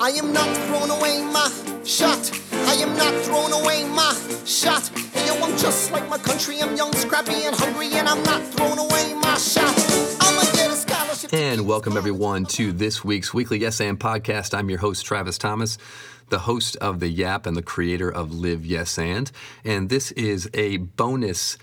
I am not throwing away my shot. I am not throwing away my shot. Hey yo, I'm just like my country. I'm young, scrappy, and hungry, and I'm not throwing away my shot. And welcome everyone to this week's weekly Yes and podcast. I'm your host Travis Thomas, the host of the Yap and the creator of Live Yes and, and this is a bonus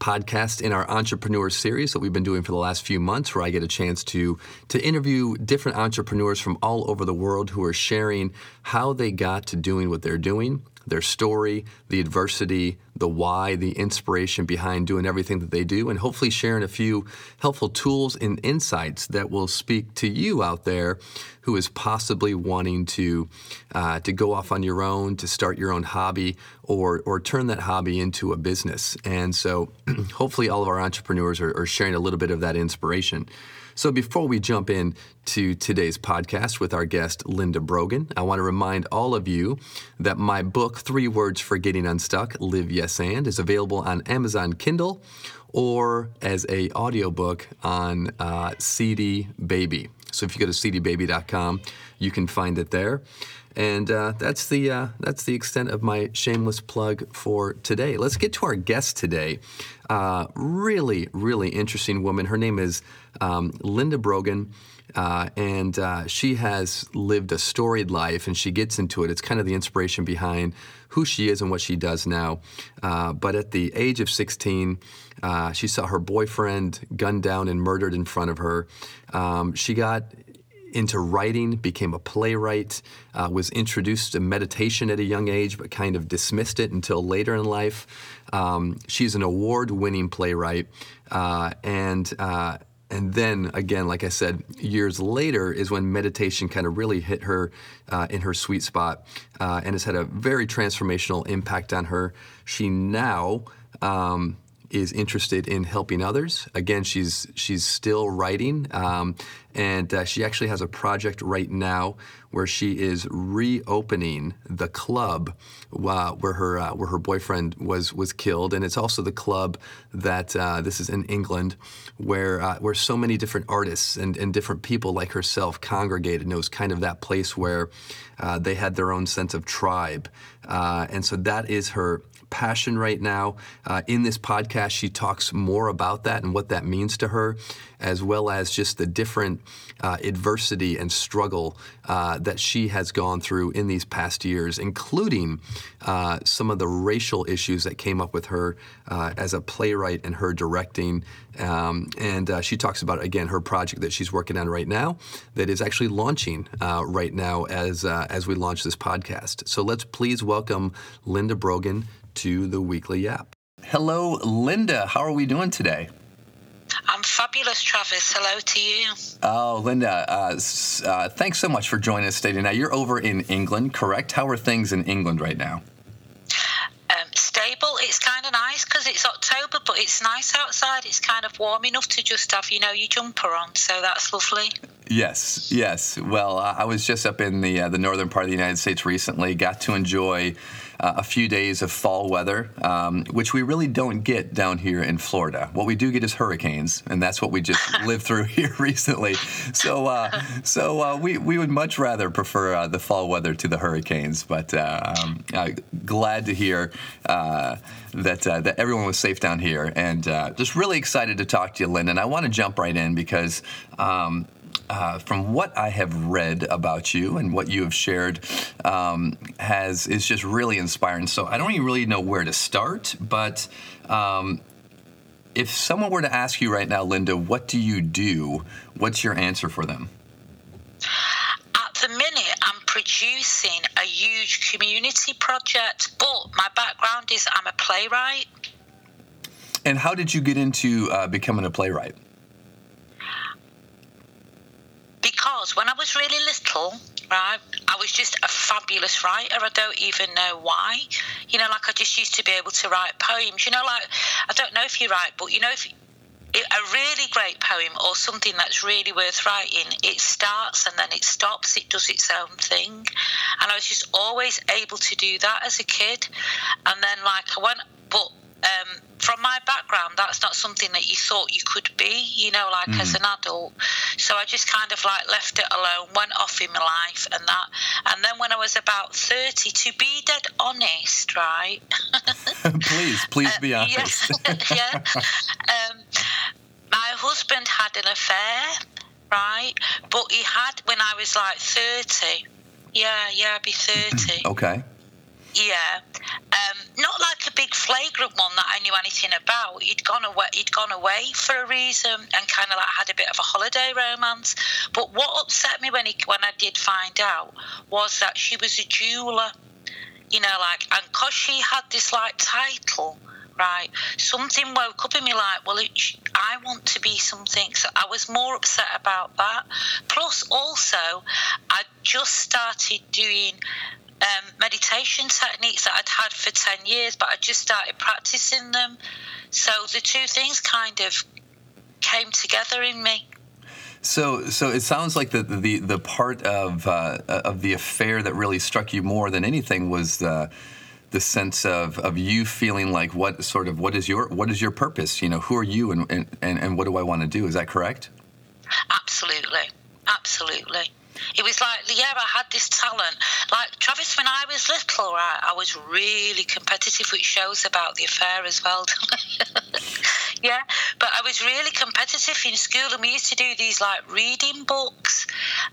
podcast in our entrepreneur series that we've been doing for the last few months where I get a chance to to interview different entrepreneurs from all over the world who are sharing how they got to doing what they're doing their story, the adversity, the why, the inspiration behind doing everything that they do, and hopefully sharing a few helpful tools and insights that will speak to you out there who is possibly wanting to uh, to go off on your own, to start your own hobby, or or turn that hobby into a business. And so, hopefully, all of our entrepreneurs are, are sharing a little bit of that inspiration. So before we jump in to today's podcast with our guest Linda Brogan, I want to remind all of you that my book Three Words for Getting Unstuck, Live Yes and is available on Amazon Kindle or as a audiobook on uh, CD Baby. So if you go to cdbaby.com, you can find it there. And uh, that's the uh, that's the extent of my shameless plug for today. Let's get to our guest today. Uh, really, really interesting woman. Her name is um, Linda Brogan. Uh, and uh, she has lived a storied life, and she gets into it. It's kind of the inspiration behind who she is and what she does now. Uh, but at the age of 16, uh, she saw her boyfriend gunned down and murdered in front of her. Um, she got into writing, became a playwright, uh, was introduced to meditation at a young age, but kind of dismissed it until later in life. Um, she's an award winning playwright, uh, and uh, and then again, like I said, years later is when meditation kind of really hit her uh, in her sweet spot uh, and has had a very transformational impact on her. She now um, is interested in helping others. Again, she's she's still writing, um, and uh, she actually has a project right now where she is reopening the club uh, where her uh, where her boyfriend was was killed, and it's also the club that uh, this is in England, where uh, where so many different artists and, and different people like herself congregated. And it was kind of that place where uh, they had their own sense of tribe, and so that is her passion right now. Uh, in this podcast, she talks more about that and what that means to her, as well as just the different uh, adversity and struggle uh, that she has gone through in these past years, including uh, some of the racial issues that came up with her uh, as a playwright and her directing. Um, and uh, she talks about, again, her project that she's working on right now that is actually launching right now as, as we launch this podcast. So let's please welcome Linda Brogan to the Weekly Yap. Hello, Linda. How are we doing today? Fabulous, Travis. Hello to you. Oh, Linda, uh, uh, thanks so much for joining us today. Now, you're over in England, correct? How are things in England right now? Um, stable. It's kind of nice because it's October, but it's nice outside. It's kind of warm enough to just have, you know, your jumper on. So that's lovely. Yes, yes. Well, uh, I was just up in the uh, the northern part of the United States recently. Got to enjoy uh, a few days of fall weather, um, which we really don't get down here in Florida. What we do get is hurricanes, and that's what we just lived through here recently. So, uh, so uh, we we would much rather prefer uh, the fall weather to the hurricanes. But um, glad to hear that that everyone was safe down here, and just really excited to talk to you, Lynn. And I want to jump right in because. Um, uh, from what I have read about you and what you have shared, um, has is just really inspiring. So I don't even really know where to start, but um, if someone were to ask you right now, Linda, what do you do? What's your answer for them? At the minute, I'm producing a huge community project, but my background is I'm a playwright. And how did you get into uh, becoming a playwright? Because when I was really little, right, I was just a fabulous writer. I don't even know why. You know, like I just used to be able to write poems. You know, like I don't know if you write, but you know, if a really great poem or something that's really worth writing, it starts and then it stops, it does its own thing. And I was just always able to do that as a kid. And then, like, I went, but um, from my background, that's not something that you thought you could be, you know, like mm. as an adult. So I just kind of like left it alone, went off in my life and that. And then when I was about 30, to be dead honest, right? please, please be uh, honest. yeah. Um, my husband had an affair, right? But he had when I was like 30. Yeah, yeah, I'd be 30. okay. Yeah, um, not like a big flagrant one that I knew anything about. He'd gone away. He'd gone away for a reason and kind of like had a bit of a holiday romance. But what upset me when he when I did find out was that she was a jeweler. You know, like and cause she had this like title right? Something woke up in me like, well, it, I want to be something. So I was more upset about that. Plus, also, I just started doing um, meditation techniques that I'd had for 10 years, but I just started practicing them. So the two things kind of came together in me. So, so it sounds like the the, the part of uh, of the affair that really struck you more than anything was the the sense of, of you feeling like what sort of what is your what is your purpose? You know, who are you and and, and what do I want to do? Is that correct? Absolutely, absolutely. It was like, yeah, I had this talent. Like Travis, when I was little, right, I was really competitive, which shows about the affair as well. yeah, but I was really competitive in school, and we used to do these like reading books,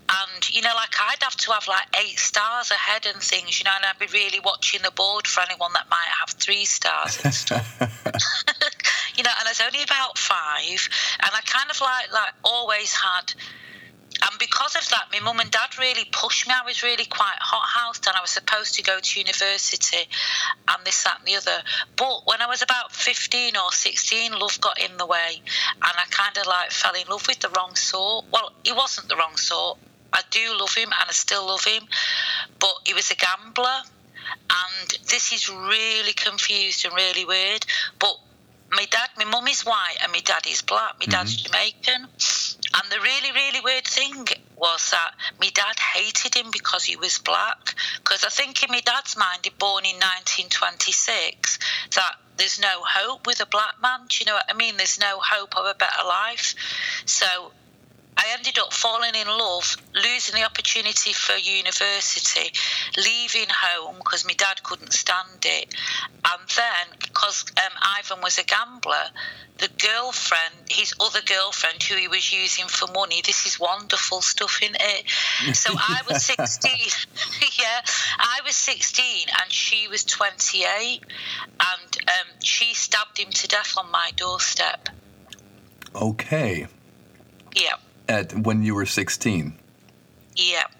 and you know, like I'd have to have like eight stars ahead and things, you know, and I'd be really watching the board for anyone that might have three stars and stuff. you know, and I was only about five, and I kind of like like always had and because of that, my mum and dad really pushed me. I was really quite hot housed and I was supposed to go to university and this, that, and the other. But when I was about 15 or 16, love got in the way and I kind of like fell in love with the wrong sort. Well, he wasn't the wrong sort. I do love him and I still love him, but he was a gambler. And this is really confused and really weird. But my dad, my mum is white and my dad is black. My dad's mm-hmm. Jamaican. And the really, really weird thing was that my dad hated him because he was black. Because I think in my dad's mind, he born in 1926, that there's no hope with a black man. Do you know what I mean? There's no hope of a better life. So I ended up falling in love, losing the opportunity for university, leaving home because my dad couldn't stand it. And then, because um, Ivan was a gambler, the girlfriend, his other girlfriend who he was using for money, this is wonderful stuff, in it? So I was 16. yeah, I was 16 and she was 28. And um, she stabbed him to death on my doorstep. Okay. Yeah at when you were 16. Yep.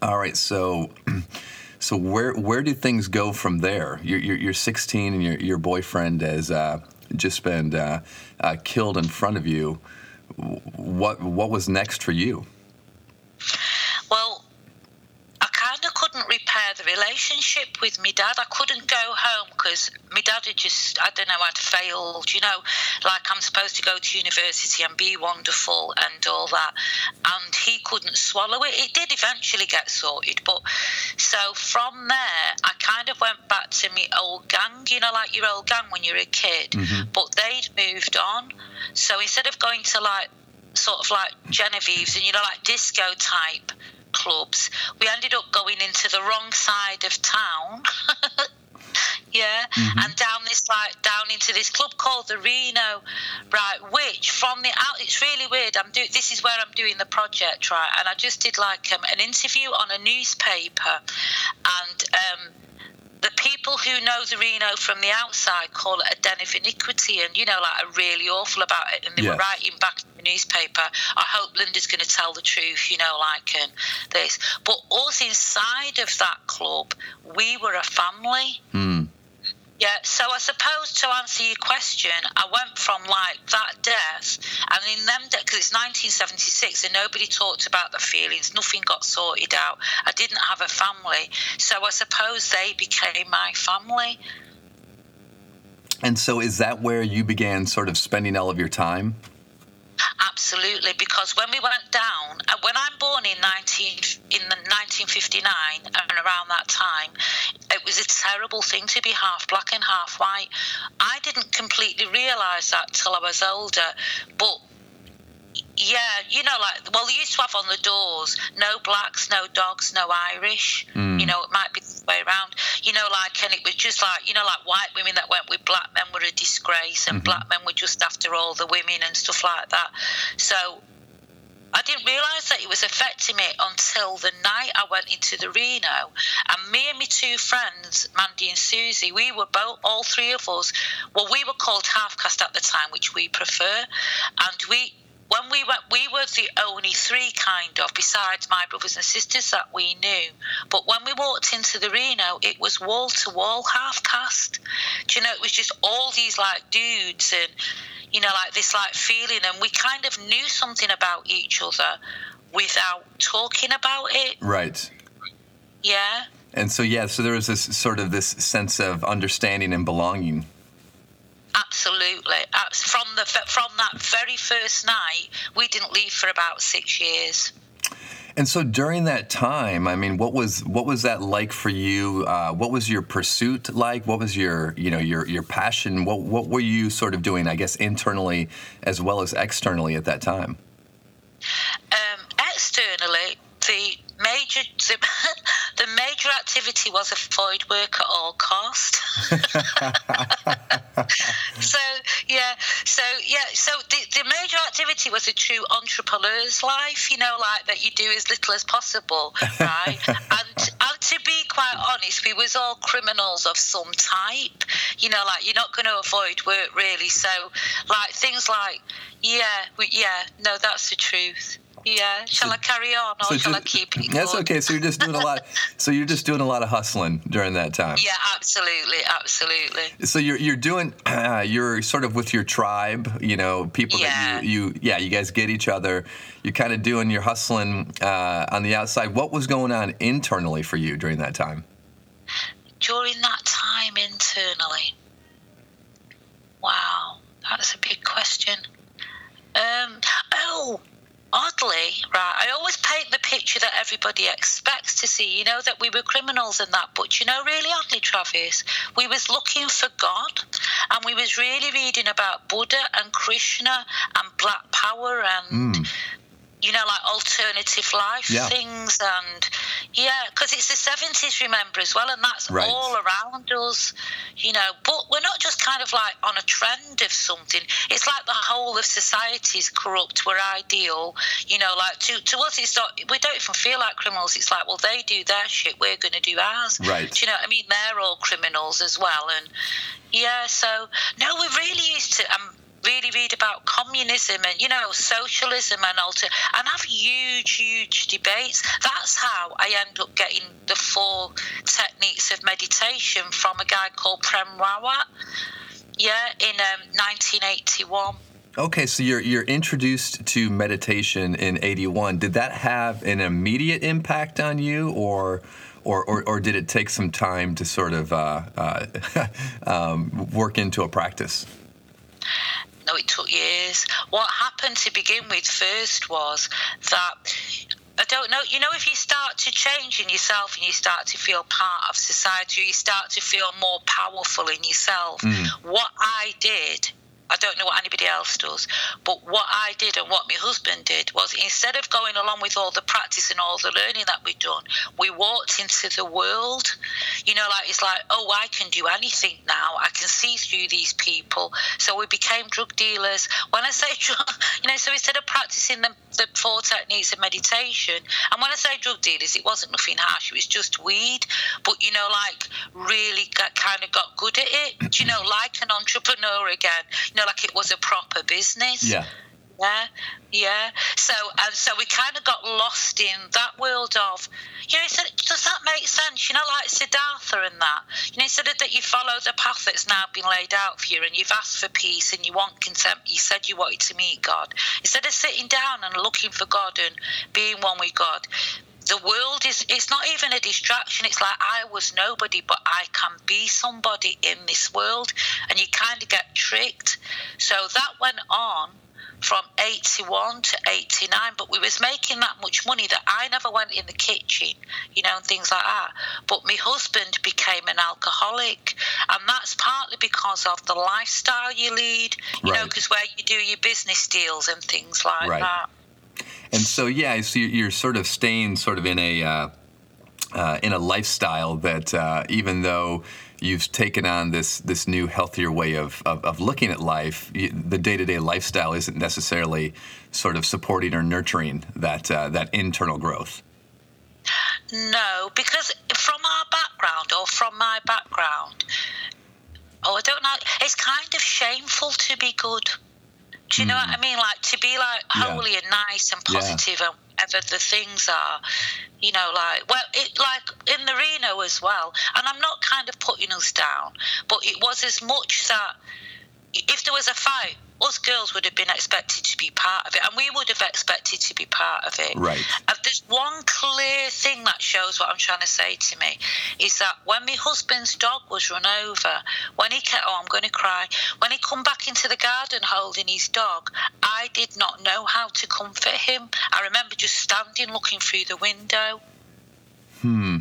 All right. So, so where where do things go from there? You're you're, you're 16 and your your boyfriend has uh, just been uh, uh, killed in front of you. What what was next for you? Well, couldn't repair the relationship with my dad. I couldn't go home because my dad had just, I don't know, I'd failed, you know, like I'm supposed to go to university and be wonderful and all that. And he couldn't swallow it. It did eventually get sorted. But so from there, I kind of went back to my old gang, you know, like your old gang when you're a kid. Mm-hmm. But they'd moved on. So instead of going to like, sort of like Genevieve's and you know like disco type clubs. We ended up going into the wrong side of town. yeah, mm-hmm. and down this like down into this club called the Reno, right? Which from the out, it's really weird. I'm doing this is where I'm doing the project, right? And I just did like um, an interview on a newspaper, and um, the people who know the Reno from the outside call it a den of iniquity and, you know, like are really awful about it. And they were writing back the newspaper, I hope Linda's going to tell the truth, you know, like and this. But us inside of that club, we were a family. Mm. Yeah, so I suppose to answer your question, I went from like that death, and in them, because it's 1976 and nobody talked about the feelings, nothing got sorted out. I didn't have a family, so I suppose they became my family. And so, is that where you began sort of spending all of your time? Absolutely, because when we went down, uh, when I'm born in 19 in the 1959 and around that time, it was a terrible thing to be half black and half white. I didn't completely realise that till I was older, but yeah, you know, like well, they used to have on the doors no blacks, no dogs, no Irish. Mm. You know, it might be the way around. You know, like, and it was just like you know, like white women that went with black men were a disgrace, and mm-hmm. black men were just after all the women and stuff like that. So I didn't realise that it was affecting me until the night I went into the Reno. And me and my two friends, Mandy and Susie, we were both, all three of us, well, we were called half caste at the time, which we prefer. And we, when we went, we were the only three kind of, besides my brothers and sisters that we knew. But when we walked into the Reno, it was wall to wall half caste. Do you know, it was just all these like dudes and you know, like this like feeling, and we kind of knew something about each other without talking about it. Right. Yeah. And so yeah, so there was this sort of this sense of understanding and belonging. Absolutely. From the from that very first night, we didn't leave for about six years. And so during that time, I mean, what was what was that like for you? Uh, what was your pursuit like? What was your you know your your passion? What what were you sort of doing? I guess internally as well as externally at that time. Um, externally, the major the, the major activity was avoid work at all cost. so yeah, so yeah, so the, the major activity was a true entrepreneur's life, you know, like that you do as little as possible, right? and and to be quite honest, we was all criminals of some type, you know, like you're not going to avoid work really. So like things like yeah, we, yeah, no, that's the truth. Yeah. Shall so, I carry on or so shall just, I keep it? That's okay. So you're just doing a lot. so you're just doing a lot of hustling during that time. Yeah, absolutely, absolutely. So you're you're doing uh, you're sort of with your tribe. You know, people yeah. that you you yeah you guys get each other. You're kind of doing your hustling uh, on the outside. What was going on internally for you during that time? During that time internally. Wow, that's a big question. Um, oh, oddly, right, I always paint the picture that everybody expects to see, you know, that we were criminals and that, but you know, really oddly, Travis, we was looking for God and we was really reading about Buddha and Krishna and Black Power and mm you know, like alternative life yeah. things, and yeah, because it's the seventies, remember as well, and that's right. all around us, you know. But we're not just kind of like on a trend of something. It's like the whole of society is corrupt. We're ideal, you know. Like to to us, it's not. We don't even feel like criminals. It's like, well, they do their shit, we're going to do ours. Right. Do you know what I mean? They're all criminals as well, and yeah. So no, we really used to. Um, really read about communism and you know socialism and alter and have huge huge debates that's how i end up getting the four techniques of meditation from a guy called prem rawat yeah in um, 1981 Okay, so you're you're introduced to meditation in '81. Did that have an immediate impact on you, or or, or, or did it take some time to sort of uh, uh, um, work into a practice? No, it took years. What happened to begin with first was that I don't know. You know, if you start to change in yourself and you start to feel part of society, you start to feel more powerful in yourself. Mm. What I did I don't know what anybody else does. But what I did and what my husband did was instead of going along with all the practice and all the learning that we'd done, we walked into the world. You know, like it's like, oh, I can do anything now. I can see through these people. So we became drug dealers. When I say you know, so instead of practicing the, the four techniques of meditation, and when I say drug dealers, it wasn't nothing harsh. It was just weed. But you know, like really got, kind of got good at it. You know, like an entrepreneur again. You know, know, like it was a proper business. Yeah. Yeah, yeah. So, and so we kind of got lost in that world of, you know, said, does that make sense? You know, like Siddhartha and that. You know, instead of that you follow the path that's now been laid out for you and you've asked for peace and you want consent, you said you wanted to meet God. Instead of sitting down and looking for God and being one with God, the world is it's not even a distraction. It's like i was nobody but i can be somebody in this world. And you kind of get tricked. So that went on from 81 to 89 but we was making that much money that i never went in the kitchen you know and things like that. But my husband became an alcoholic and that's partly because of the lifestyle you lead you know because where you do your business deals and things like Right. that And so, yeah, so you're sort of staying sort of in a uh, uh, in a lifestyle that uh, even though you've taken on this this new healthier way of of, of looking at life, you, the day to day lifestyle isn't necessarily sort of supporting or nurturing that uh, that internal growth. No, because from our background or from my background, oh, I don't know, it's kind of shameful to be good. Do you know what I mean? Like to be like Hmm. Yeah. holy and nice and Yeah. positive and whatever the things are, you know, like well, it like in the Reno as well. And I'm not kind of putting us down, but it was as much that if there was a fight, us girls would have been expected to be part of it, and we would have expected to be part of it. Right. And there's one clear thing that shows what I'm trying to say to me is that when my husband's dog was run over, when he came, oh, I'm going to cry. When he come back into the garden holding his dog, I did not know how to comfort him. I remember just standing looking through the window. Hmm.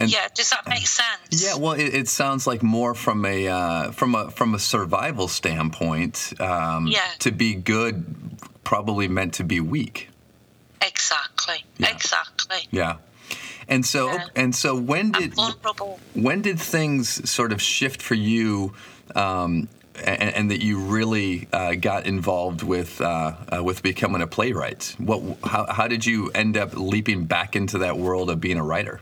And yeah, does that make sense? Yeah, well, it, it sounds like more from a uh, from a from a survival standpoint. Um, Yeah. To be good, probably meant to be weak. Exactly. Yeah. Exactly. Yeah. And so Yeah. and so when did when did things sort of shift for you, um, and, and that you really uh, got involved with uh, uh, with becoming a playwright? What how how did you end up leaping back into that world of being a writer?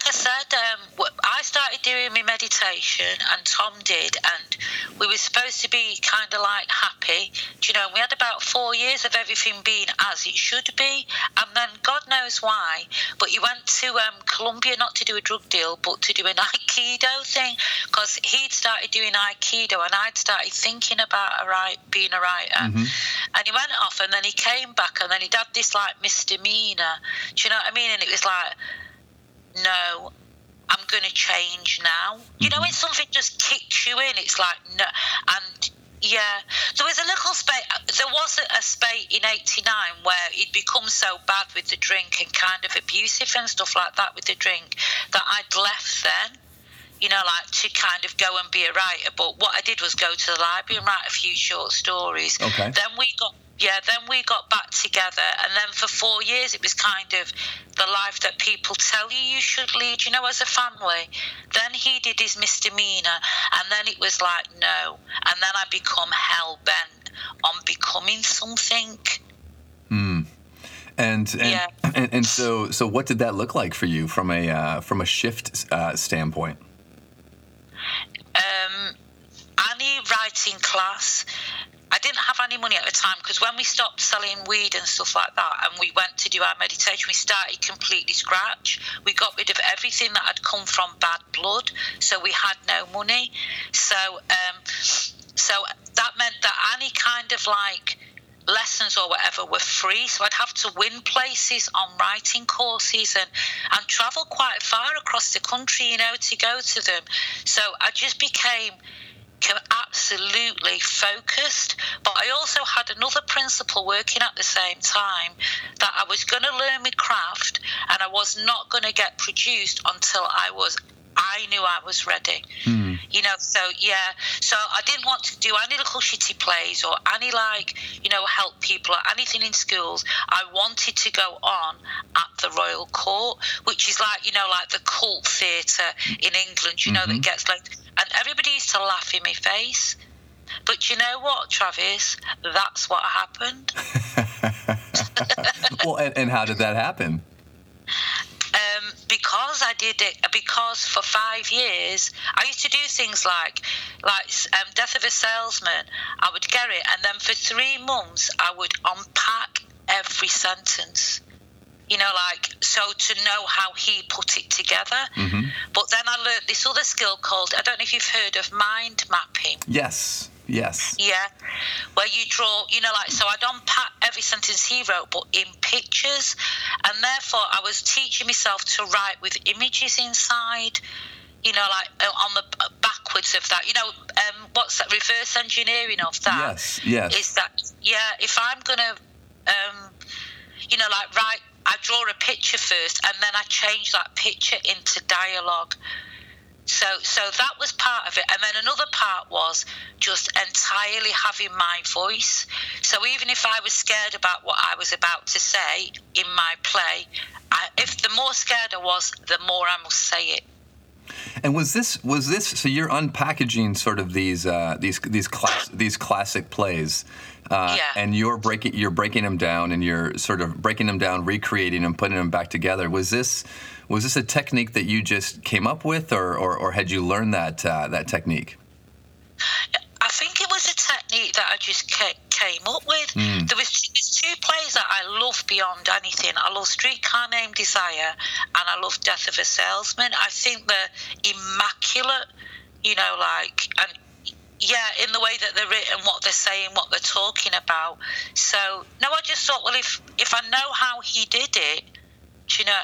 Like I said, um, I started doing my meditation, and Tom did, and we were supposed to be kind of like happy. Do you know? We had about four years of everything being as it should be, and then God knows why, but he went to um, Colombia not to do a drug deal, but to do an Aikido thing, because he'd started doing Aikido, and I'd started thinking about a right, being a writer, and he went off, and then he came back, and then he'd had this like misdemeanor. Do you know what I mean? And it was like no, I'm going to change now. You know, when mm-hmm. something just kicks you in, it's like, no. And yeah, there was a little space, there was a, a space in 89 where he'd become so bad with the drink and kind of abusive and stuff like that with the drink that I'd left then. You know, like to kind of go and be a writer. But what I did was go to the library and write a few short stories. Okay. Then we got yeah, then we got back together, and then for four years it was kind of the life that people tell you you should lead, you know, as a family. Then he did his misdemeanor, and then it was like no, and then I become hell bent on becoming something. And and, Yeah. and and so so what did that look like for you from a uh, from a shift uh, standpoint? um, Annie writing class. I didn't have any money at the time because when we stopped selling weed and stuff like that, and we went to do our meditation, we started completely scratch. We got rid of everything that had come from bad blood, so we had no money. So, um, so that meant that any kind of like lessons or whatever were free so i'd have to win places on writing courses and and travel quite far across the country you know to go to them so i just became absolutely focused but i also had another principle working at the same time that i was going to learn my craft and i was not going to get produced until i was i knew i was ready. Hmm. You know so yeah. So i didn't want to do any little shitty plays or any like you know help people or anything in schools. I wanted to go on at the royal court which is like you know like the cult theatre in england you know that mm-hmm. gets like and everybody used to laugh in my face. But you know what travis? That's what happened. Well, and, and how did that happen? Because I did it, because for five years I used to do things like, like um, Death of a Salesman. I would get it, and then for three months I would unpack every sentence. You know, like so to know how he put it together. But then I learned this other skill called I don't know if you've heard of mind mapping. Yes, yes. Yeah, where you draw, you know, like so. I'd unpack every sentence he wrote, but in pictures, and therefore I was teaching myself to write with images inside. You know, like uh, on the backwards of that. You know, um, what's that reverse engineering of that? Yes, yes. Is that yeah? If I'm gonna, um, you know, like right, I draw a picture first, and then I change that picture into dialogue. So, so that was part of it, and then another part was just entirely having my voice. So even if I was scared about what I was about to say in my play, I, if the more scared I was, the more I must say it. And was this was this so you're unpackaging sort of these uh, these these class, these classic plays, uh, Yeah. and you're breaking you're breaking them down and you're sort of breaking them down, recreating them, putting them back together. Was this was this a technique that you just came up with, or or, or had you learned that uh, that technique? I think it was a technique that I just came up with. There was two plays that I love beyond anything. I love Streetcar Named Desire and I love Death of a Salesman. I think they're immaculate, you know, like and yeah, in the way that they're written, what they're saying, what they're talking about. So no, I just thought, well, if if I know how he did it, do you know,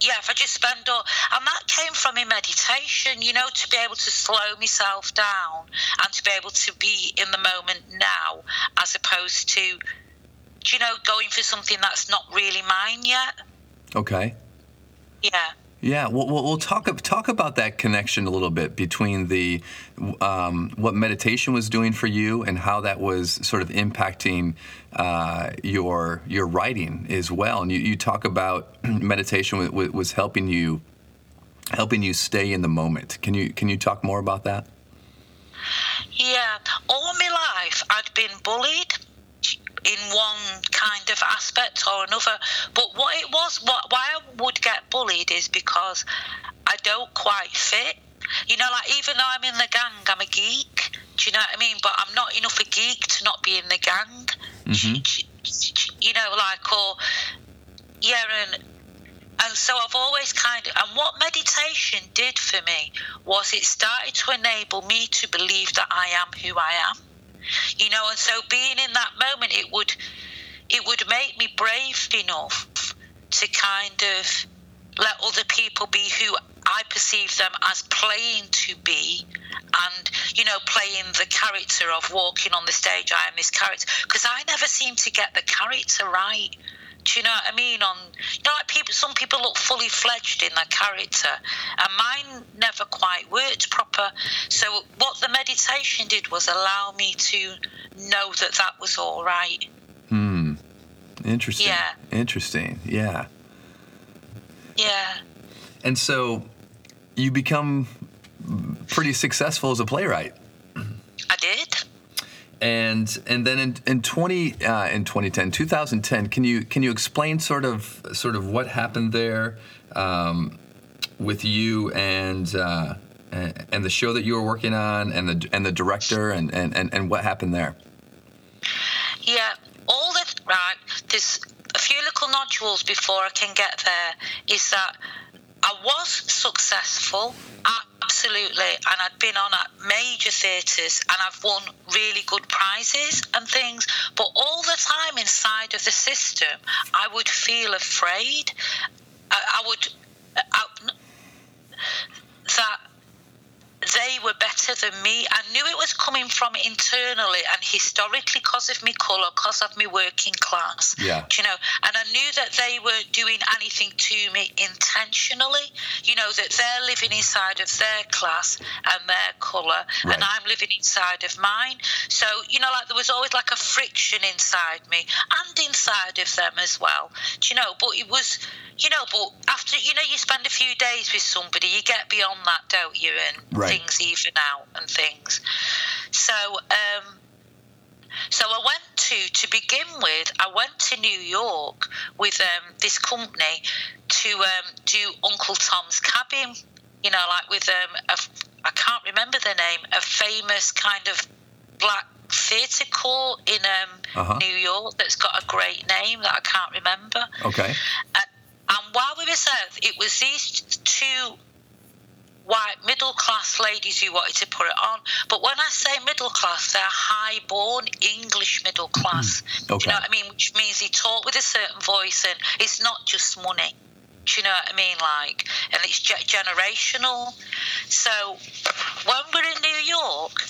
yeah, if I just spend all, and that came from in meditation, you know, to be able to slow myself down and to be able to be in the moment now, as opposed to, do you know, going for something that's not really mine yet. Okay. Yeah. Yeah, well, we'll, we'll talk talk about that connection a little bit between the um, what meditation was doing for you and how that was sort of impacting uh, your your writing as well. And you, you talk about meditation was, was- was helping you helping you stay in the moment. Can you can you talk more about that? Yeah, all my life I'd been bullied in one kind of aspect or another. But what it was, what why I would get bullied is because I don't quite fit. You know, like even though I'm in the gang, I'm a geek. Do you know what I mean? But I'm not enough a geek to not be in the gang. Mm-hmm. You know, like or yeah, and and so I've always kind of, and what meditation did for me was it started to enable me to believe that I am who I am. You know, and so being in that moment, it would, it would make me brave enough to kind of let other people be who I perceive them as playing to be, and you know, playing the character of walking on the stage. I am this character because I never seem to get the character right. Do you know what I mean? On you know, like people, some people look fully fledged in their character, and mine never quite worked proper. So what the meditation did was allow me to know that that was all right. Hmm. Interesting. Yeah. Interesting. Yeah. Yeah. And so you become pretty successful as a playwright. I did. And and then in, in twenty uh, in 2010 2010 can you can you explain sort of sort of what happened there um, with you and uh, and and the show that you were working on and the and the director and and, and, and what happened there? Yeah, all the right. There's a few little nodules before I can get there. Is that I was successful, absolutely, and I'd been on at major theatres and I've won really good prizes and things. But all the time inside of the system, I would feel afraid. I, I would. Uh, I, that they were better than me. I knew it was coming from internally and historically because of my colour, because of my working class. Yeah. You know, and I knew that they weren't doing anything to me intentionally. You know, that they're living inside of their class and their colour, Right. and I'm living inside of mine. So, you know, like there was always like a friction inside me and inside of them as well. Do you know, but it was, you know, but after, you know, you spend a few days with somebody, you get beyond that, don't you? And Right. Things even out and things. So, um, so I went to, to begin with, I went to New York with um, this company to um, do Uncle Tom's Cabin. You know, like with um, a, I can't remember the name, a famous kind of black theatre court in um, Uh-huh. New York that's got a great name that I can't remember. Okay. And, and while we were there, it was these two white middle class ladies who wanted to put it on. But when I say middle class, they're high born English middle class. Do Okay. you know what I mean? Which means they talk with a certain voice and it's not just money. Do you know what I mean? Like, and it's generational. So when we're in New York,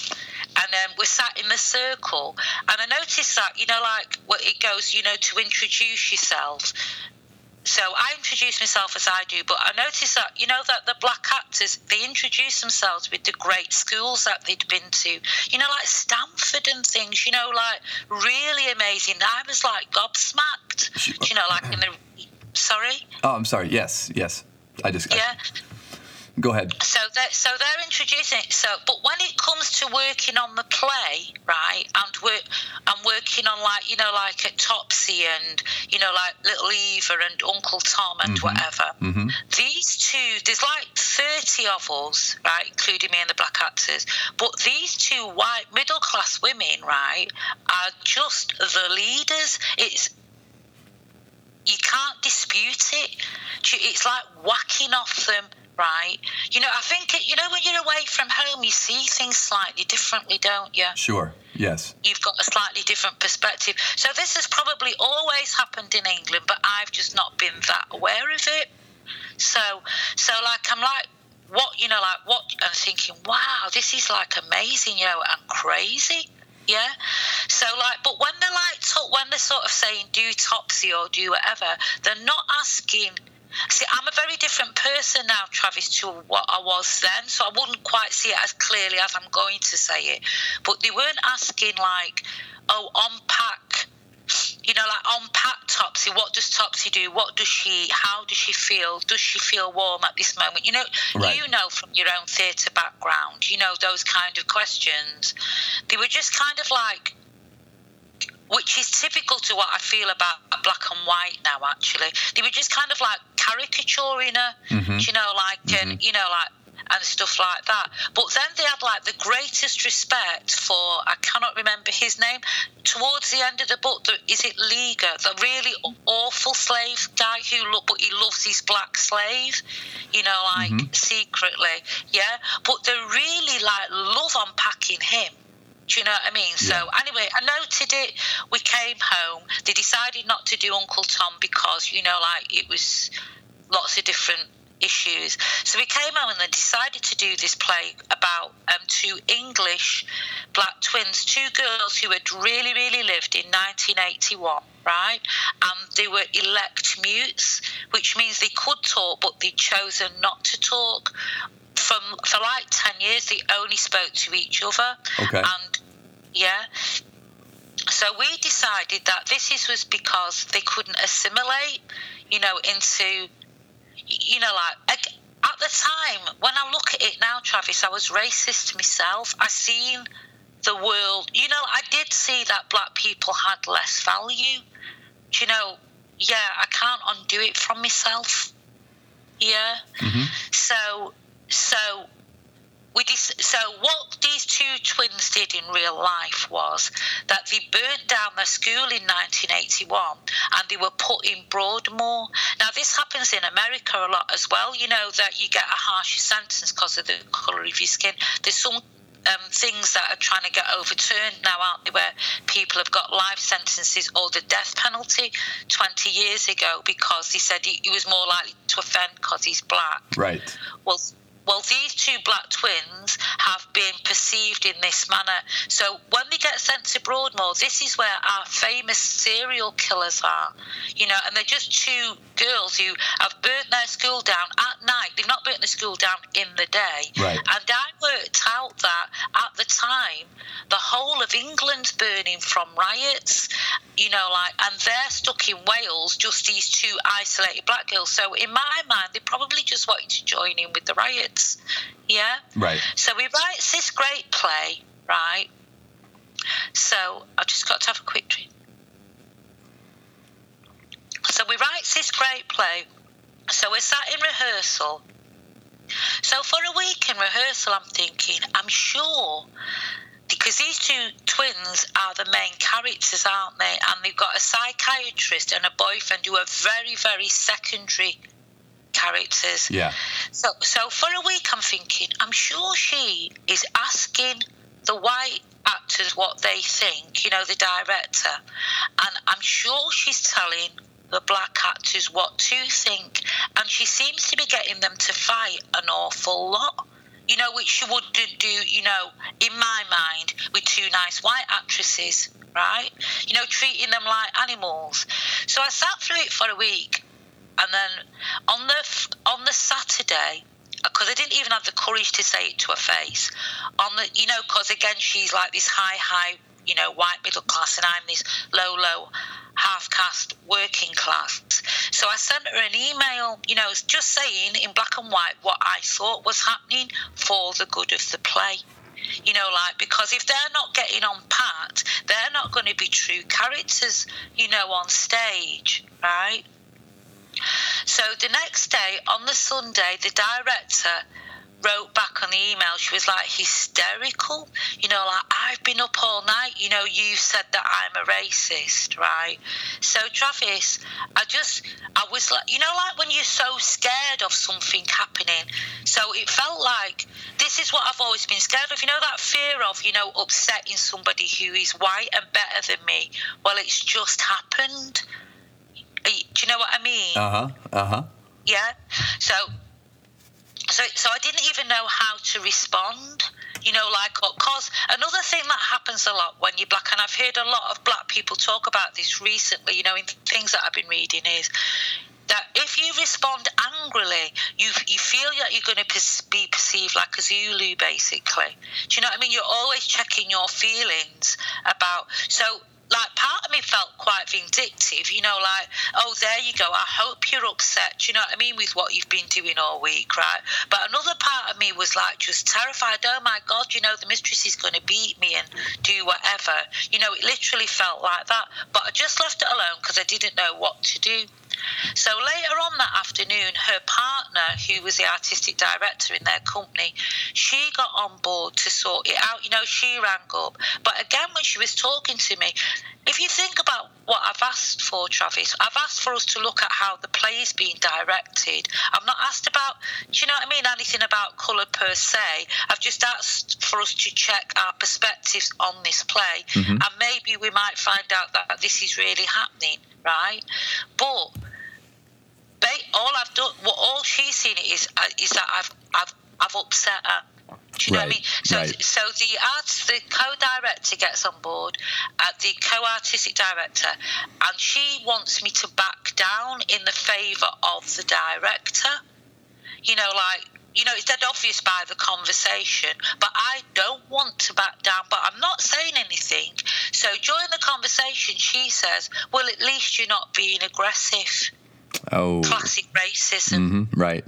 and um, we're sat in the circle, and I noticed that you know, like, it goes, you know, to introduce yourself. So I introduce myself as I do, but I noticed that you know that the black actors they introduce themselves with the great schools that they'd been to, you know, like Stanford and things, you know, like really amazing. I was like gobsmacked, you know, like in the. Sorry. Oh, I'm sorry. Yes, yes. I just. Yeah. I, Go ahead. So they're, so they're introducing it. So, but when it comes to working on the play, right, and work, I'm working on like you know like at Topsy and you know like Little Eva and Uncle Tom and Mm-hmm. whatever. These two, there's like thirty of us, right, including me and the black actors. But these two white middle class women, right, are just the leaders. It's you can't dispute it. It's like whacking off them, right? You know, I think, it, you know, when you're away from home, you see things slightly differently, don't you? Sure. Yes. You've got a slightly different perspective. So this has probably always happened in England, but I've just not been that aware of it. So, so like, I'm like, what, you know, like, what, I'm thinking, wow, this is like amazing, you know, and crazy. Yeah. So like, but when they're like, when they're sort of saying do topsy or do whatever, they're not asking. See, I'm a very different person now, Travis, to what I was then. So I wouldn't quite see it as clearly as I'm going to say it. But they weren't asking like, oh, unpack. You know, like unpack Topsy. What does Topsy do? What does she? How does she feel? Does she feel warm at this moment? You know, Right. you know from your own theatre background. You know those kind of questions. They were just kind of like which is typical to what I feel about black and white now. Actually, they were just kind of like caricaturing her, Mm-hmm. you know, like and you know, like and stuff like that. But then they had like the greatest respect for I cannot remember his name. Towards the end of the book, the, is it Liga, the really awful slave guy who look, but he loves his black slave, you know, like secretly, yeah. But they really like love unpacking him. Do you know what I mean? So anyway, I noted it. We came home. They decided not to do Uncle Tom because you know, like it was lots of different issues. So we came home and they decided to do this play about um, two English black twins, two girls who had really, really lived in 1981. Right, and they were elective mutes, which means they could talk, but they'd chosen not to talk. From for like ten years, they only spoke to each other. Okay. And yeah, so we decided that this is, was because they couldn't assimilate, you know, into, you know, like at the time when I look at it now, Travis, I was racist myself. I seen the world, you know, I did see that black people had less value. Do you know? Yeah, I can't undo it from myself. Yeah. Mm-hmm. So, so we dis- so what these two twins did in real life was that they burnt down their school in 1981 and they were put in Broadmoor. Now this happens in America a lot as well. You know that you get a harsher sentence because of the colour of your skin. There's some um, things that are trying to get overturned now, aren't they? Where people have got life sentences or the death penalty 20 years ago because he said he, he was more likely to offend because he's black. Right. Well, well, these two black twins have been perceived in this manner. So when they get sent to Broadmoor, this is where our famous serial killers are. You know, and they're just two girls who have burnt their school down at night. They've not burnt the school down in the day. Right. And I worked out that at the time, the whole of England's burning from riots. You know, like, and they're stuck in Wales, just these two isolated black girls. So in my mind, they probably just wanted to join in with the riots. Yeah. Right. So he writes this great play, right? So I've just got to have a quick drink. So we writes this great play. So we're sat in rehearsal. So for a week in rehearsal, I'm thinking, I'm sure, because these two twins are the main characters, aren't they? And they've got a psychiatrist and a boyfriend who are very, very secondary characters. Yeah. So, so for a week, I'm thinking, I'm sure she is asking the white actors what they think, you know, the director, and I'm sure she's telling the black actors what to think, and she seems to be getting them to fight an awful lot. You know, which she wouldn't do, you know, in my mind, with two nice white actresses, right? You know, treating them like animals. So I sat through it for a week, and then on the on the Saturday, uh, because I didn't even have the courage to say it to her face. On the, you know, because again, she's like this high, high, you know, white middle class, and I'm this low, low half caste working class. So I sent her an email, you know, just saying in black and white what I thought was happening for the good of the play. You know, like, because if they're not getting on pat, they're not going to be true characters, you know, on stage, right? So the next day, on the Sunday, the director wrote back on the email, she was like hysterical. You know, like, I've been up all night. You know, you said that I'm a racist, right? So, Travis, I just, I was like, you know, like when you're so scared of something happening. So it felt like this is what I've always been scared of. You know, that fear of, you know, upsetting somebody who is white and better than me. Well, it's just happened. Do you know what I mean? Uh huh. Uh huh. Yeah. So so, so I didn't even know how to respond. You know, like, because another thing that happens a lot when you're black, and I've heard a lot of black people talk about this recently, you know, in things that I've been reading, is that if you respond angrily, you you feel that you're going to be perceived like a Zulu, basically. Do you know what I mean? You're always checking your feelings about. So like part of me felt quite vindictive, you know, like, oh, there you go. I hope you're upset. Do you know what I mean with what you've been doing all week, right? But another part of me was like just terrified. Oh my God, you know, the mistress is going to beat me and do whatever. You know, it literally felt like that. But I just left it alone because I didn't know what to do. So later on that afternoon, her partner, who was the artistic director in their company, she got on board to sort it out. You know, she rang up. But again, when she was talking to me, if you think about what I've asked for, Travis, I've asked for us to look at how the play is being directed. I've not asked about, do you know what I mean, anything about colour per se. I've just asked for us to check our perspectives on this play, mm-hmm. and maybe we might find out that this is really happening, right? But all I've done, what all she's seen is uh, is that I've I've I've upset her. Do you right, know what I mean? So, right. so the art, the co-director gets on board, uh, the co-artistic director, and she wants me to back down in the favour of the director. You know, like you know, it's dead obvious by the conversation, but I don't want to back down, but I'm not saying anything. So during the conversation, she says, Well, at least you're not being aggressive. Oh. Classic racism. Mm-hmm, right.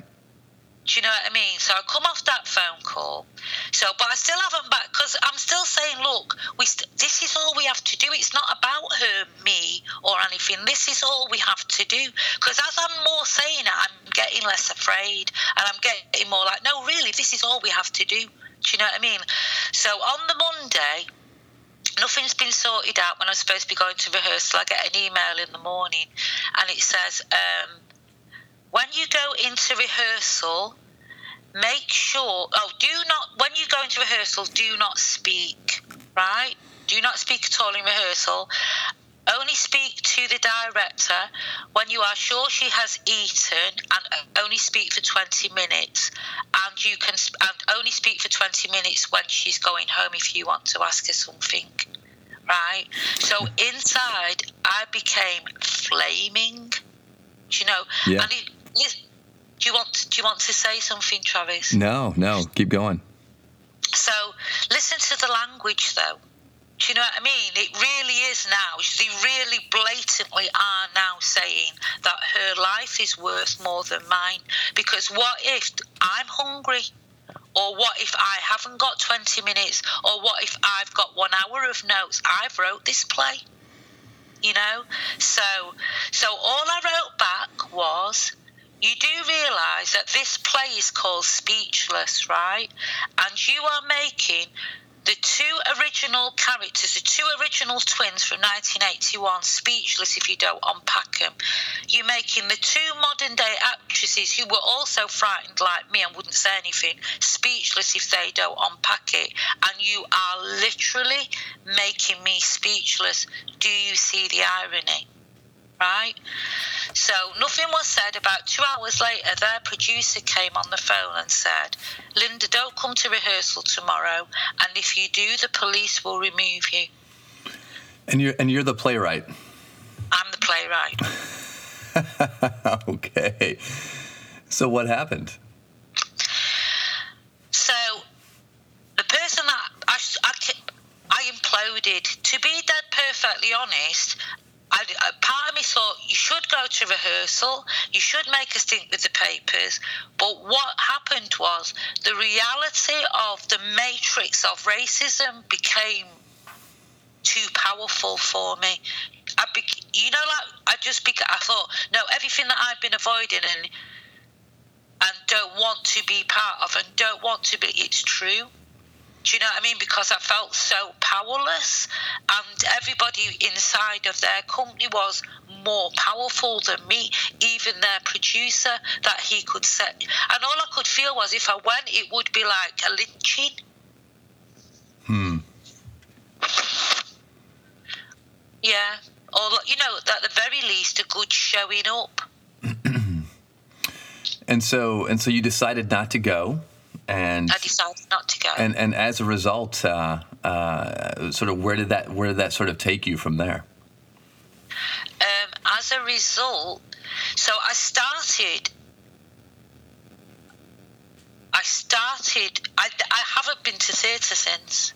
Do you know what I mean? So I come off that phone call. So, but I still haven't back because I'm still saying, look, we st- this is all we have to do. It's not about her, me, or anything. This is all we have to do. Because as I'm more saying it, I'm getting less afraid, and I'm getting more like, no, really, this is all we have to do. Do you know what I mean? So on the Monday, nothing's been sorted out when I'm supposed to be going to rehearsal. I get an email in the morning and it says, um, when you go into rehearsal, make sure, oh, do not, when you go into rehearsal, do not speak, right? Do not speak at all in rehearsal. Only speak to the director when you are sure she has eaten, and only speak for 20 minutes. And you can and only speak for 20 minutes when she's going home if you want to ask her something. Right? So inside, I became flaming. Do you know? Yeah. And it, do you want do you want to say something, Travis? No, no. Keep going. So listen to the language, though. Do you know what I mean? It really is now. They really blatantly are now saying that her life is worth more than mine. Because what if I'm hungry? Or what if I haven't got 20 minutes? Or what if I've got one hour of notes? I've wrote this play. You know? So so all I wrote back was you do realise that this play is called Speechless, right? And you are making the two original characters, the two original twins from 1981, speechless if you don't unpack them. You're making the two modern day actresses who were also frightened like me and wouldn't say anything, speechless if they don't unpack it. And you are literally making me speechless. Do you see the irony? Right? So nothing was said. About two hours later, their producer came on the phone and said, Linda, don't come to rehearsal tomorrow, and if you do, the police will remove you. And you're and you're the playwright. I'm the playwright. okay. So what happened? So the person that I, I, I imploded. To be dead perfectly honest, I, part of me thought you should go to rehearsal, you should make a stink with the papers. But what happened was the reality of the matrix of racism became too powerful for me. I be, you know, like I just be, I thought, no, everything that I've been avoiding and and don't want to be part of and don't want to be, it's true. Do you know what I mean? Because I felt so powerless, and everybody inside of their company was more powerful than me, even their producer that he could set. And all I could feel was if I went, it would be like a lynching. Hmm. Yeah. Or, you know, at the very least, a good showing up. and so, and so you decided not to go and I decided not to go. And and as a result, uh, uh, sort of where did that where did that sort of take you from there? Um, as a result, so I started. I started. I, I haven't been to theatre since.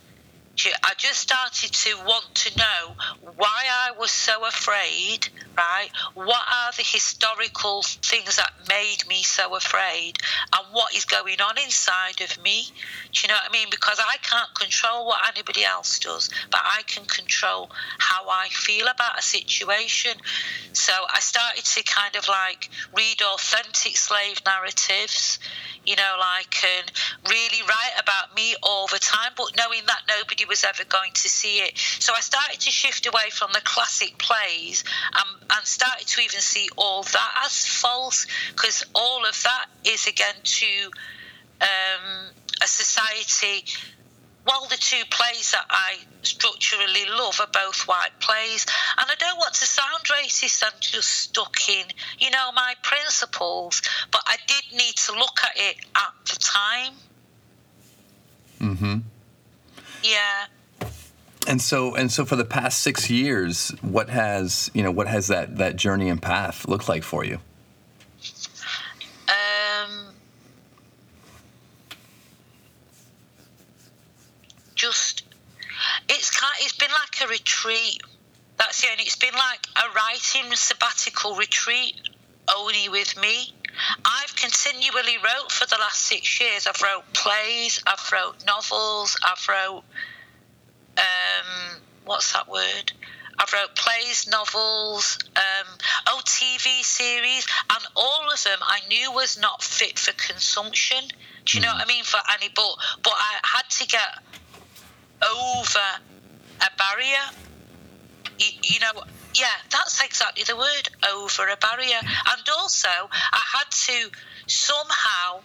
I just started to want to know why I was so afraid, right? What are the historical things that made me so afraid? And what is going on inside of me? Do you know what I mean? Because I can't control what anybody else does, but I can control how I feel about a situation. So I started to kind of like read authentic slave narratives, you know, like, and really write about me all the time, but knowing that nobody was ever going to see it. So I started to shift away from the classic plays and, and started to even see all that as false because all of that is again to um, a society well, the two plays that I structurally love are both white plays, and I don't want to sound racist. I'm just stuck in, you know, my principles. But I did need to look at it at the time. Mm-hmm. Yeah. And so, and so, for the past six years, what has you know what has that that journey and path looked like for you? Just it's kind. It's been like a retreat. That's the only. It's been like a writing sabbatical retreat, only with me. I've continually wrote for the last six years. I've wrote plays, I've wrote novels, I've wrote um, what's that word? I've wrote plays, novels, um, oh, TV series, and all of them I knew was not fit for consumption. Do you know what I mean? For any, but but I had to get over a barrier. You, you know, yeah, that's exactly the word, over a barrier. And also, I had to somehow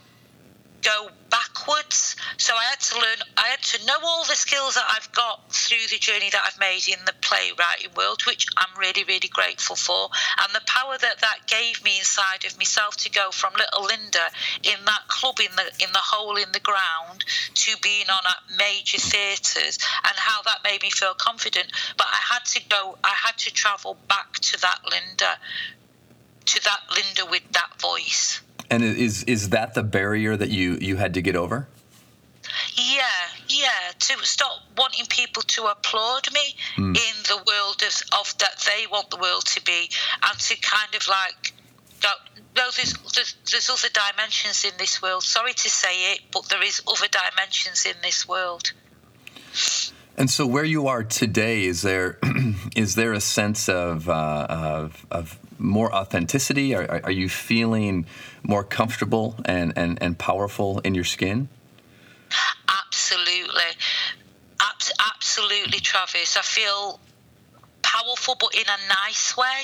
go backwards. So I had to learn, I had to know all the skills that I've got through the journey that I've made in the playwriting world, which I'm really, really grateful for. And the power that that gave me inside of myself to go from little Linda in that club in the in the hole in the ground to being on at major theatres and how that made me feel confident. But I had to go, I had to travel back to that Linda, to that Linda with that voice. And is is that the barrier that you you had to get over? Yeah, yeah. To stop wanting people to applaud me mm. in the world of, of that they want the world to be, and to kind of like go, no, there's, there's, there's other dimensions in this world. Sorry to say it, but there is other dimensions in this world. And so, where you are today, is there is there a sense of uh, of, of more authenticity? Are, are you feeling more comfortable and, and, and powerful in your skin? Absolutely. Abs- absolutely, Travis. I feel powerful, but in a nice way.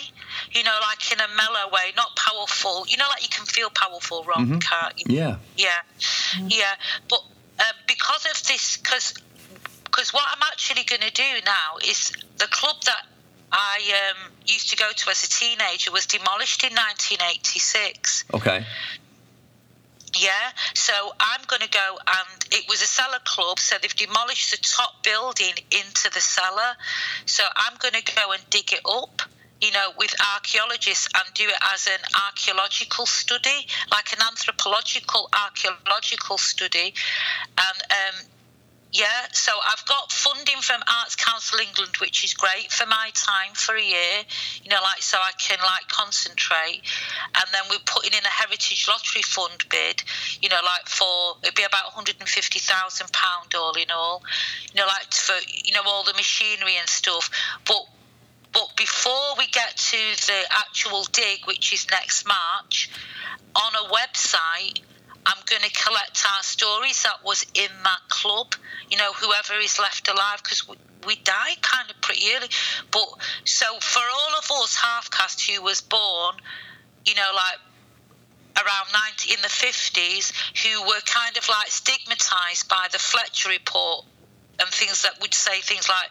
You know, like in a mellow way, not powerful. You know, like you can feel powerful, wrong, mm-hmm. can't you? Yeah. Yeah. Mm-hmm. Yeah. But uh, because of this, because because what I'm actually going to do now is the club that I um, used to go to as a teenager was demolished in 1986. Okay. Yeah, so I'm going to go, and it was a cellar club, so they've demolished the top building into the cellar. So I'm going to go and dig it up, you know, with archaeologists and do it as an archaeological study, like an anthropological archaeological study, and um, yeah, so I've got funding from Arts Council England, which is great for my time for a year, you know, like so I can like concentrate. And then we're putting in a Heritage Lottery Fund bid, you know, like for it'd be about 150,000 pound all in all, you know, like for you know all the machinery and stuff. But but before we get to the actual dig, which is next March, on a website I'm going to collect our stories that was in that club. You know, whoever is left alive, because we, we died kind of pretty early. But so for all of us half caste who was born, you know, like around 90 in the 50s, who were kind of like stigmatized by the Fletcher report and things that would say things like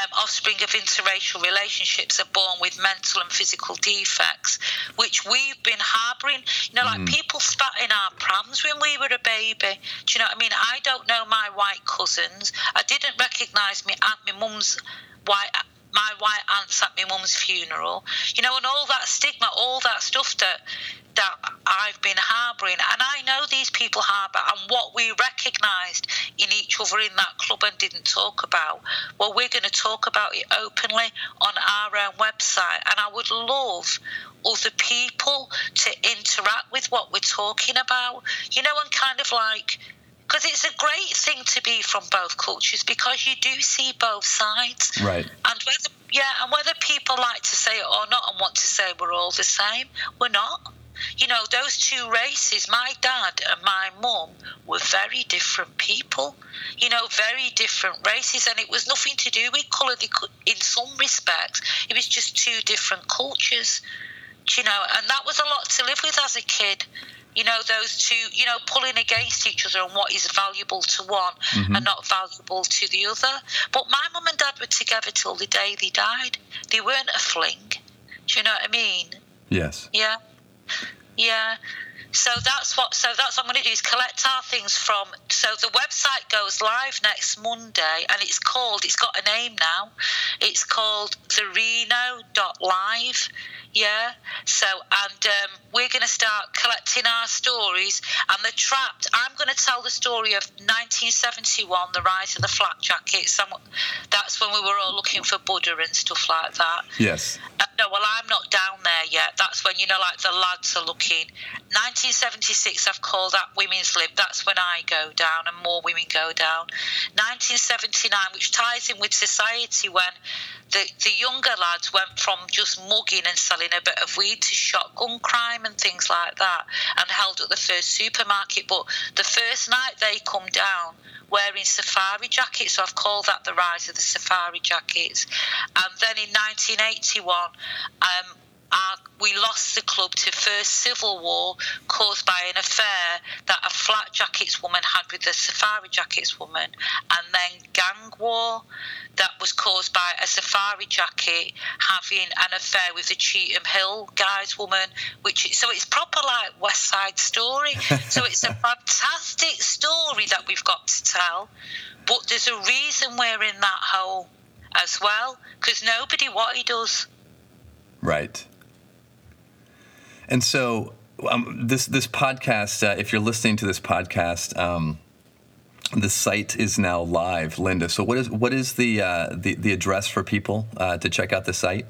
um, offspring of interracial relationships are born with mental and physical defects, which we've been harbouring. You know, like mm. people spat in our prams when we were a baby. Do you know what I mean? I don't know my white cousins. I didn't recognise me aunt, my mum's white my white aunts at my mum's funeral, you know, and all that stigma, all that stuff that that I've been harbouring, and I know these people harbour, and what we recognised in each other in that club and didn't talk about. Well, we're going to talk about it openly on our own website, and I would love other people to interact with what we're talking about, you know, and kind of like because it's a great thing to be from both cultures because you do see both sides. Right. And whether yeah, and whether people like to say it or not and want to say we're all the same, we're not. You know, those two races, my dad and my mum, were very different people. You know, very different races, and it was nothing to do with colour. In some respects, it was just two different cultures. You know, and that was a lot to live with as a kid you know those two you know pulling against each other and what is valuable to one mm-hmm. and not valuable to the other. But my mum and dad were together till the day they died. They weren't a fling. Do you know what i mean? Yes. Yeah. Yeah so that's what so that's what i'm going to do is collect our things from so the website goes live next monday and it's called it's got a name now it's called the reno.live yeah. So, and um, we're going to start collecting our stories. And the trapped. I'm going to tell the story of 1971, the rise of the flak jackets. that's when we were all looking for Buddha and stuff like that. Yes. Uh, no, well, I'm not down there yet. That's when you know, like the lads are looking. 1976, I've called that Women's Lib. That's when I go down, and more women go down. 1979, which ties in with society when the, the younger lads went from just mugging and selling a bit of weed to shotgun crime and things like that and held up the first supermarket. But the first night they come down wearing safari jackets, so I've called that the rise of the safari jackets. And then in 1981, um, our, we lost the club to first civil war caused by an affair that a flak jackets woman had with a safari jackets woman, and then gang war that was caused by a safari jacket having an affair with a Cheetham Hill guy's woman, which so it's proper like West Side Story. so it's a fantastic story that we've got to tell, but there's a reason we're in that hole as well because nobody what he does. Right. And so um, this this podcast, uh, if you're listening to this podcast, um, the site is now live, Linda. So what is what is the uh, the, the address for people uh, to check out the site?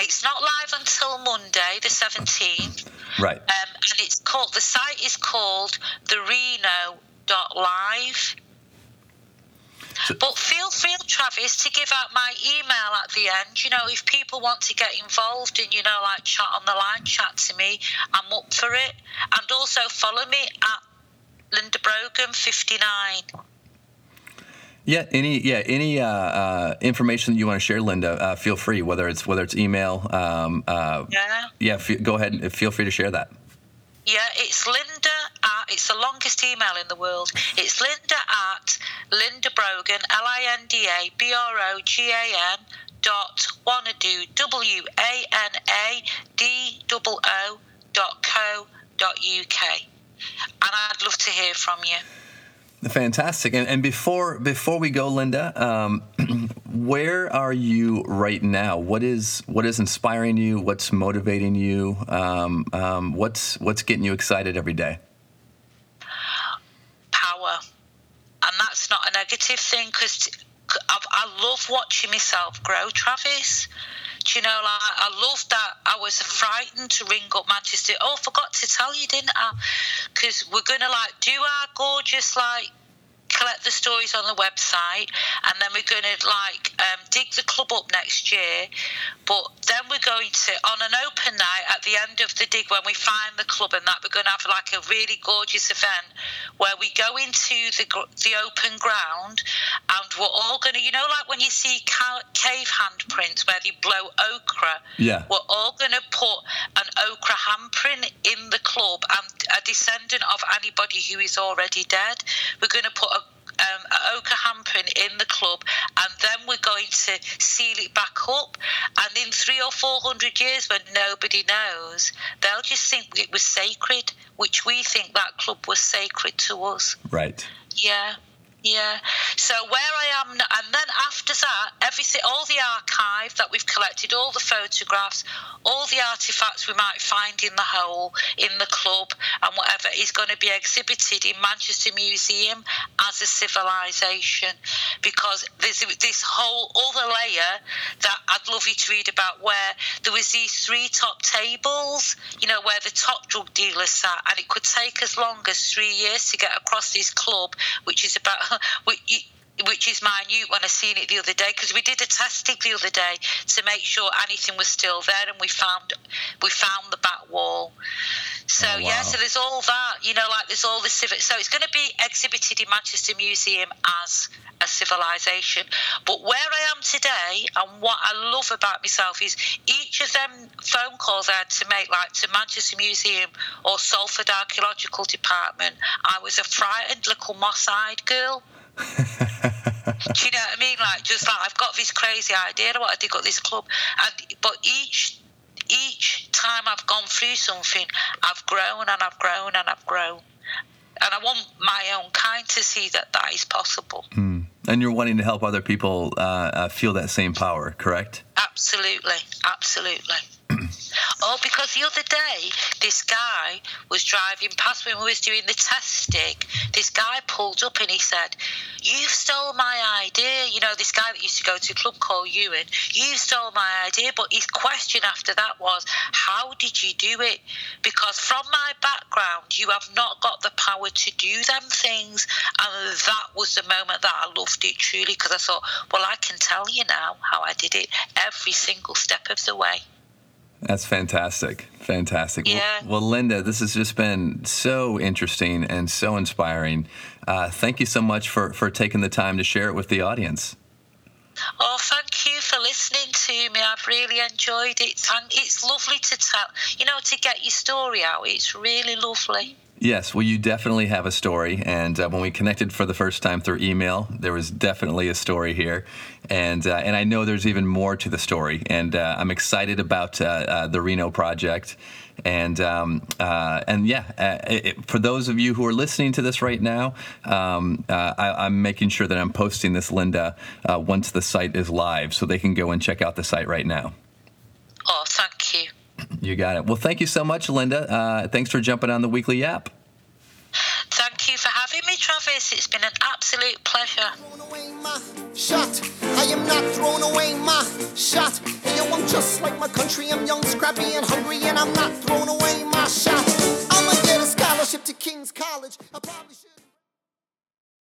It's not live until Monday, the 17th. Right. Um, and it's called the site is called the But feel free, Travis, to give out my email at the end. You know, if people want to get involved and, you know, like chat on the line, chat to me, I'm up for it. And also follow me at Linda Brogan 59. Yeah, any yeah any uh, uh, information that you want to share, Linda, uh, feel free. Whether it's whether it's email, um, uh, yeah, yeah, f- go ahead and feel free to share that. Yeah, it's Linda at, it's the longest email in the world. It's Linda at Linda Brogan, L I N D A B R O G A N dot wanadoo w a n a d o o dot co dot uk, and I'd love to hear from you. Fantastic. And, and before before we go, Linda, um, where are you right now? What is what is inspiring you? What's motivating you? Um, um, what's what's getting you excited every day? Power, and that's not a negative thing because I love watching myself grow, Travis. Do you know, like I love that I was frightened to ring up Manchester. Oh, I forgot to tell you, didn't I? Because we're gonna like do our gorgeous like collect the stories on the website, and then we're going to like um, dig the club up next year. But then we're going to on an open night at the end of the dig when we find the club and that we're going to have like a really gorgeous event where we go into the the open ground and we're all going to you know like when you see cave handprints where they blow ochre. Yeah. We're all going to put an ochre handprint in the club and a descendant of anybody who is already dead. We're going to put a um, ochre handprint in the club, and then we're going to seal it back up. And in three or four hundred years, when nobody knows, they'll just think it was sacred, which we think that club was sacred to us. Right. Yeah. Yeah. So where I am, now, and then after that, everything, all the archive that we've collected, all the photographs, all the artifacts we might find in the hole, in the club, and whatever, is going to be exhibited in Manchester Museum as a civilization. Because there's this whole other layer that I'd love you to read about, where there was these three top tables, you know, where the top drug dealers sat, and it could take as long as three years to get across this club, which is about which, which is minute when I seen it the other day because we did a testing the other day to make sure anything was still there, and we found we found the back wall. So oh, wow. yeah, so there's all that, you know, like there's all the civic. So it's going to be exhibited in Manchester Museum as a civilization. But where I am today, and what I love about myself is each of them phone calls I had to make, like to Manchester Museum or Salford Archaeological Department, I was a frightened little Moss Side girl. Do you know what I mean? Like, just like I've got this crazy idea of what I dig up this club, and but each each time I've gone through something, I've grown and I've grown and I've grown, and I want my own kind to see that that is possible. Mm. And you're wanting to help other people uh, uh, feel that same power, correct? Absolutely, absolutely. Oh, because the other day, this guy was driving past when we was doing the testing. This guy pulled up and he said, "You've stole my idea." You know, this guy that used to go to a club called Ewan. You stole my idea. But his question after that was, "How did you do it?" Because from my background, you have not got the power to do them things, and that was the moment that I loved it truly because I thought, "Well, I can tell you now how I did it every single step of the way." That's fantastic. Fantastic. Yeah. Well, well, Linda, this has just been so interesting and so inspiring. Uh, thank you so much for, for taking the time to share it with the audience. Oh, thank you for listening to me. I've really enjoyed it. And it's lovely to tell, you know, to get your story out. It's really lovely. Yes, well, you definitely have a story. And uh, when we connected for the first time through email, there was definitely a story here. And, uh, and I know there's even more to the story. And uh, I'm excited about uh, uh, the Reno project. And um, uh, and yeah, it, for those of you who are listening to this right now, um, I, am making sure that I'm posting this, Linda, once the site is live, so they can go and check out the site right now. Oh, thank you. You got it. Well, thank you so much, Linda. Uh, thanks for jumping on the Weekly YAP. Thank you for having me, Travis. It's been an absolute pleasure. Shot. I am not throwing away my shot. Yo, I'm just like my country. I'm young, scrappy, and hungry, and I'm not throwing away my shot. I'ma get a scholarship to King's College.